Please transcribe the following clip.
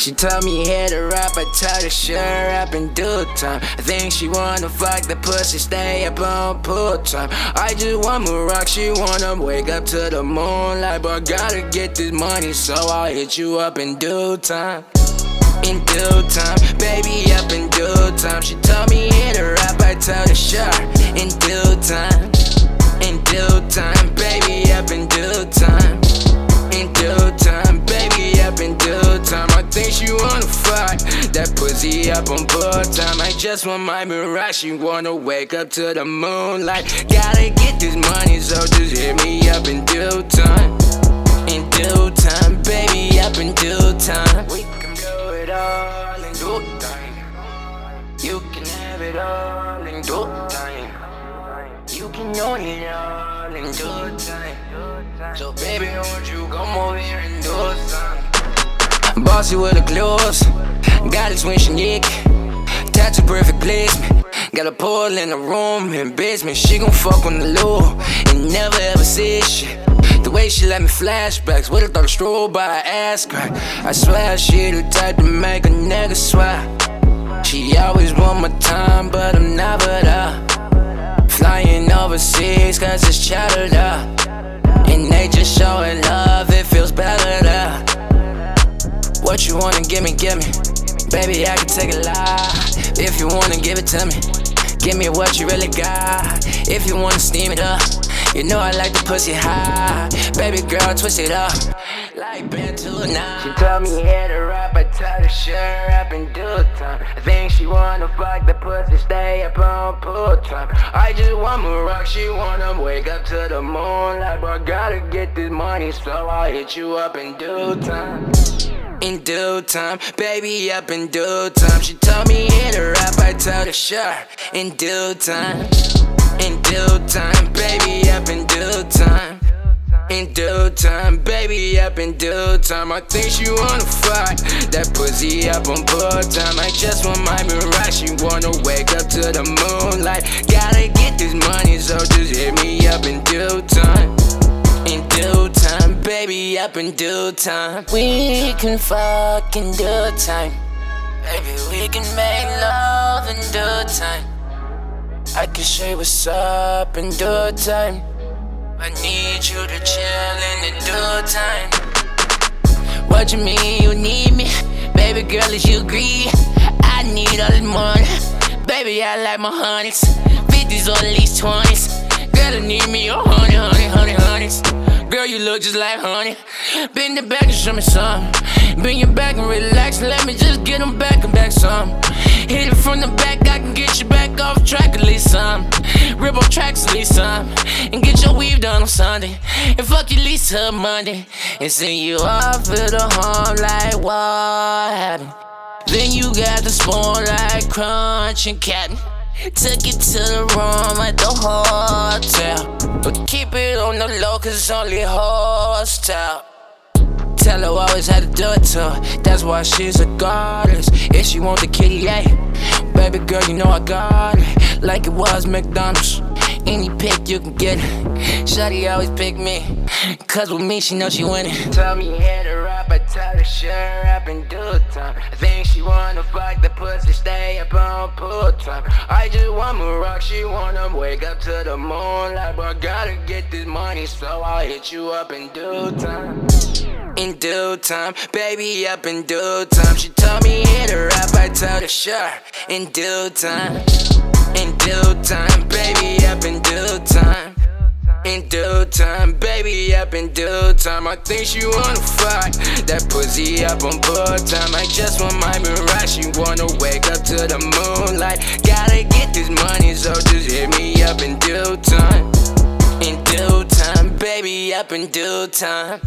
She told me hit her up, I told her sure up in due time. I think she wanna fuck the pussy, stay up on pool time. I just want more rock, she wanna wake up to the moonlight. But I gotta get this money, so I'll hit you up in due time. In due time, baby, up in due time. She told me hit her up, I told her sure. In due time, in due time, baby, up in due time. Time. Think she wanna fuck that pussy up on bull time. I just want my mirage. She wanna wake up to the moonlight. Gotta get this money, so just hit me up in due time. In due time, baby, up in due time. We can do it all in due time. You can have it all in due time. You can own it all in due time. So baby, won't you come over here do something? Bossy with the clothes, got it switching Nick. Tattoo perfect placement. Got a pool in the room in basement. She gon' fuck on the low and never ever say shit. The way she let me flashbacks, thought a strobe by her ass crack. I swear she the type to make a nigga swear. She always want my time, but I'm never there. Flying overseas, cause it's chattered up. And they just showing love, Baby, I can take a lot. If you wanna give it to me, give me what you really got. If you wanna steam it up, you know I like the pussy high. Baby girl, twist it up. Like been to nine. She told me hit her up, I told her sure up in due time. I think she wanna fuck the pussy, stay up on pool time. I just want more rock, she wanna wake up to the moonlight. But gotta get this money, so I'll hit you up in due time in due time, baby, up in due time. She told me hit her up, I told her sure, in due time, in due time, baby, up in due time. In due time, baby, up in due time. I think she wanna fuck that pussy up on bull time. I just want my mirage. She wanna wake up to the moonlight. Gotta get this money, so just hit me up in due time up in due time. We can fuck in due time. Baby, we can make love in due time. I can show you what's up in due time. I need you to chill in the due time. What you mean you need me? Baby girl, is you agree? I need all the money. Baby, I like my honeys. 50s or at least 20s. Girl, I need me a honey, honey, honey, honeys. Girl, you look just like honey. Bend the back and show me some. Bend your back and relax. Let me just get them back and back some. Hit it from the back, I can get you back off track at least some. Rip on tracks at least some. And get your weave done on Sunday. And fuck you till Monday. And send you off to the home like what happened. Then you got the spoon like crunch and cat. Took it to the room at the hotel. But keep it on the low, cause only hostile. Tell her always had to do it to her. That's why she's a goddess. If she want the kitty, yeah. Baby girl, you know I got it. Like it was McDonald's. Any pick you can get it. Shawty always pick me. Cause with me, she know she winning. Tell me hit her I tell her sure up in due time. I think she wanna fuck the pussy, stay up on pool time. I just want more rock, she wanna wake up to the moonlight. But gotta get this money, so I'll hit you up in due time in due time, baby, up in due time. She told me hit her up, I told her sure, in due time, in due time, baby, up in due time. In due time, baby, up in due time. I think she wanna fuck that pussy up on bull time. I just want my mirage. She wanna wake up to the moonlight. Gotta get this money, so just hit me up in due time. In due time, baby, up in due time.